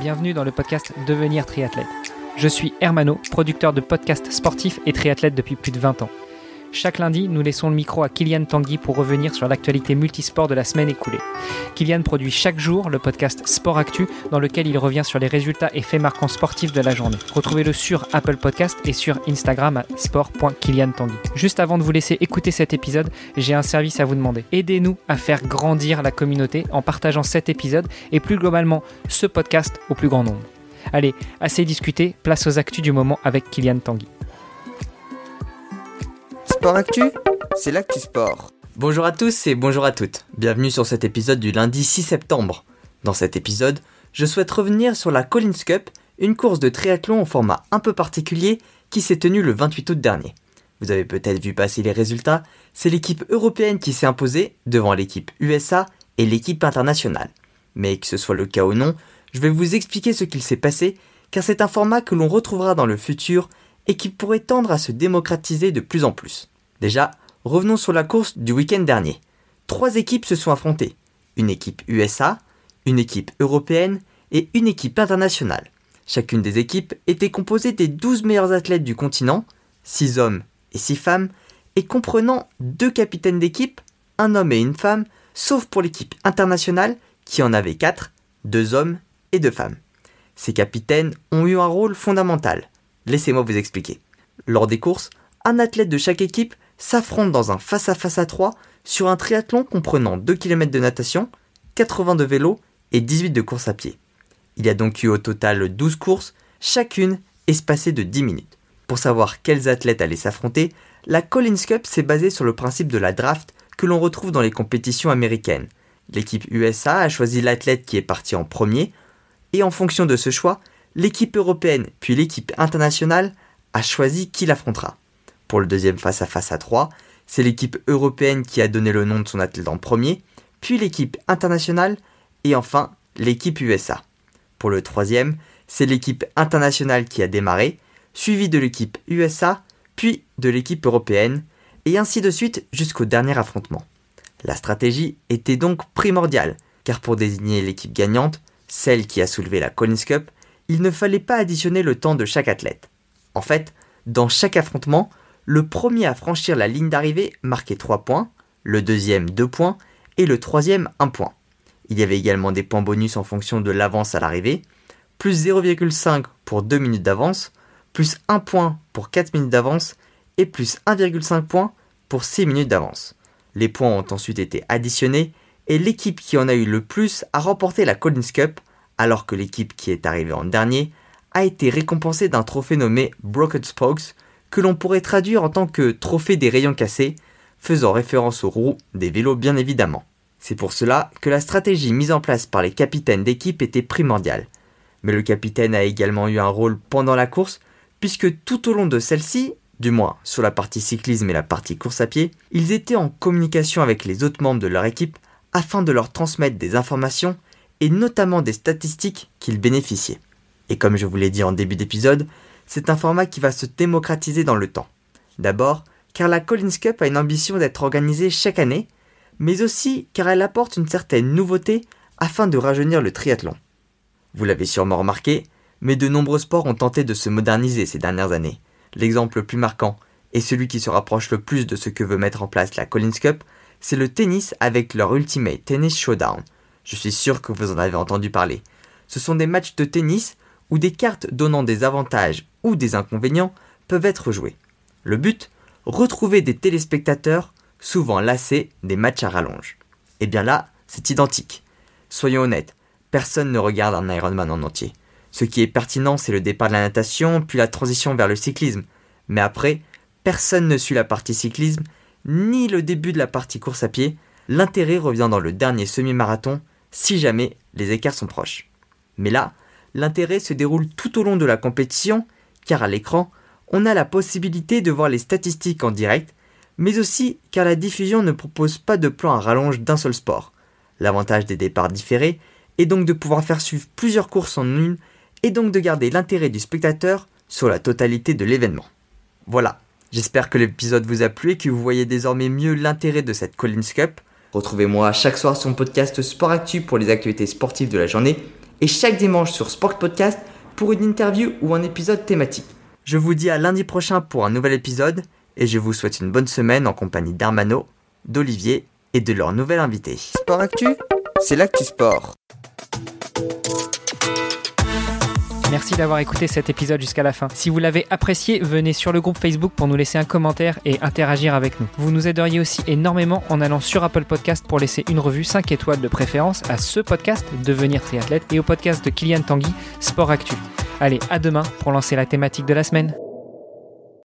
bienvenue dans le podcast Devenir triathlète. Je suis Hermano, producteur de podcasts sportifs et triathlète depuis plus de 20 ans. Chaque lundi, nous laissons le micro à Kylian Tanguy pour revenir sur l'actualité multisport de la semaine écoulée. Kylian produit chaque jour le podcast Sport Actu dans lequel il revient sur les résultats et faits marquants sportifs de la journée. Retrouvez-le sur Apple Podcast et sur Instagram à sport.kyliantanguy. Juste avant de vous laisser écouter cet épisode, j'ai un service à vous demander. Aidez-nous à faire grandir la communauté en partageant cet épisode et plus globalement ce podcast au plus grand nombre. Allez, assez discuté, place aux actus du moment avec Kylian Tanguy. Sport Actu, c'est l'actu sport. Bonjour à tous et bonjour à toutes. Bienvenue sur cet épisode du lundi 6 septembre. Dans cet épisode, je souhaite revenir sur la Collins Cup, une course de triathlon au format un peu particulier qui s'est tenue le 28 août dernier. Vous avez peut-être vu passer les résultats, c'est l'équipe européenne qui s'est imposée devant l'équipe USA et l'équipe internationale. Mais que ce soit le cas ou non, je vais vous expliquer ce qu'il s'est passé, car c'est un format que l'on retrouvera dans le futur et qui pourrait tendre à se démocratiser de plus en plus. Déjà, revenons sur la course du week-end dernier. Trois équipes se sont affrontées. Une équipe USA, une équipe européenne et une équipe internationale. Chacune des équipes était composée des 12 meilleurs athlètes du continent, 6 hommes et 6 femmes, et comprenant deux capitaines d'équipe, un homme et une femme, sauf pour l'équipe internationale qui en avait 4, 2 hommes et 2 femmes. Ces capitaines ont eu un rôle fondamental. Laissez-moi vous expliquer. Lors des courses, un athlète de chaque équipe s'affrontent dans un face-à-face à 3 sur un triathlon comprenant 2 km de natation, 80 de vélo et 18 de course à pied. Il y a donc eu au total 12 courses, chacune espacée de 10 minutes. Pour savoir quels athlètes allaient s'affronter, la Collins Cup s'est basée sur le principe de la draft que l'on retrouve dans les compétitions américaines. L'équipe USA a choisi l'athlète qui est parti en premier, et en fonction de ce choix, l'équipe européenne puis l'équipe internationale a choisi qui l'affrontera. Pour le deuxième face-à-face à 3, c'est l'équipe européenne qui a donné le nom de son athlète en premier, puis l'équipe internationale et enfin l'équipe USA. Pour le troisième, c'est l'équipe internationale qui a démarré, suivie de l'équipe USA, puis de l'équipe européenne, et ainsi de suite jusqu'au dernier affrontement. La stratégie était donc primordiale, car pour désigner l'équipe gagnante, celle qui a soulevé la Collins Cup, il ne fallait pas additionner le temps de chaque athlète. En fait, dans chaque affrontement, le premier à franchir la ligne d'arrivée marquait 3 points, le deuxième 2 points et le troisième 1 point. Il y avait également des points bonus en fonction de l'avance à l'arrivée, plus 0,5 pour 2 minutes d'avance, plus 1 point pour 4 minutes d'avance et plus 1,5 point pour 6 minutes d'avance. Les points ont ensuite été additionnés et l'équipe qui en a eu le plus a remporté la Collins Cup, alors que l'équipe qui est arrivée en dernier a été récompensée d'un trophée nommé Broken Spokes, que l'on pourrait traduire en tant que trophée des rayons cassés, faisant référence aux roues des vélos bien évidemment. C'est pour cela que la stratégie mise en place par les capitaines d'équipe était primordiale. Mais le capitaine a également eu un rôle pendant la course, puisque tout au long de celle-ci, du moins sur la partie cyclisme et la partie course à pied, ils étaient en communication avec les autres membres de leur équipe afin de leur transmettre des informations et notamment des statistiques qu'ils bénéficiaient. Et comme je vous l'ai dit en début d'épisode, c'est un format qui va se démocratiser dans le temps. D'abord, car la Collins Cup a une ambition d'être organisée chaque année, mais aussi car elle apporte une certaine nouveauté afin de rajeunir le triathlon. Vous l'avez sûrement remarqué, mais de nombreux sports ont tenté de se moderniser ces dernières années. L'exemple le plus marquant, et celui qui se rapproche le plus de ce que veut mettre en place la Collins Cup, c'est le tennis avec leur Ultimate Tennis Showdown. Je suis sûr que vous en avez entendu parler. Ce sont des matchs de tennis où des cartes donnant des avantages ou des inconvénients peuvent être jouées. Le but Retrouver des téléspectateurs souvent lassés des matchs à rallonge. Et eh bien là, c'est identique. Soyons honnêtes, personne ne regarde un Ironman en entier. Ce qui est pertinent, c'est le départ de la natation, puis la transition vers le cyclisme. Mais après, personne ne suit la partie cyclisme, ni le début de la partie course à pied. L'intérêt revient dans le dernier semi-marathon, si jamais les écarts sont proches. Mais là, l'intérêt se déroule tout au long de la compétition, car à l'écran, on a la possibilité de voir les statistiques en direct, mais aussi car la diffusion ne propose pas de plan à rallonge d'un seul sport. L'avantage des départs différés est donc de pouvoir faire suivre plusieurs courses en une, et donc de garder l'intérêt du spectateur sur la totalité de l'événement. Voilà, j'espère que l'épisode vous a plu et que vous voyez désormais mieux l'intérêt de cette Collins Cup. Retrouvez-moi chaque soir sur mon podcast Sport Actu pour les actualités sportives de la journée et chaque dimanche sur Sport Podcast pour une interview ou un épisode thématique. Je vous dis à lundi prochain pour un nouvel épisode et je vous souhaite une bonne semaine en compagnie d'Armano, d'Olivier et de leur nouvel invité. Sport Actu, c'est l'actu sport. Merci d'avoir écouté cet épisode jusqu'à la fin. Si vous l'avez apprécié, venez sur le groupe Facebook pour nous laisser un commentaire et interagir avec nous. Vous nous aideriez aussi énormément en allant sur Apple Podcast pour laisser une revue 5 étoiles de préférence à ce podcast Devenir triathlète et au podcast de Kylian Tanguy Sport Actu. Allez, à demain pour lancer la thématique de la semaine.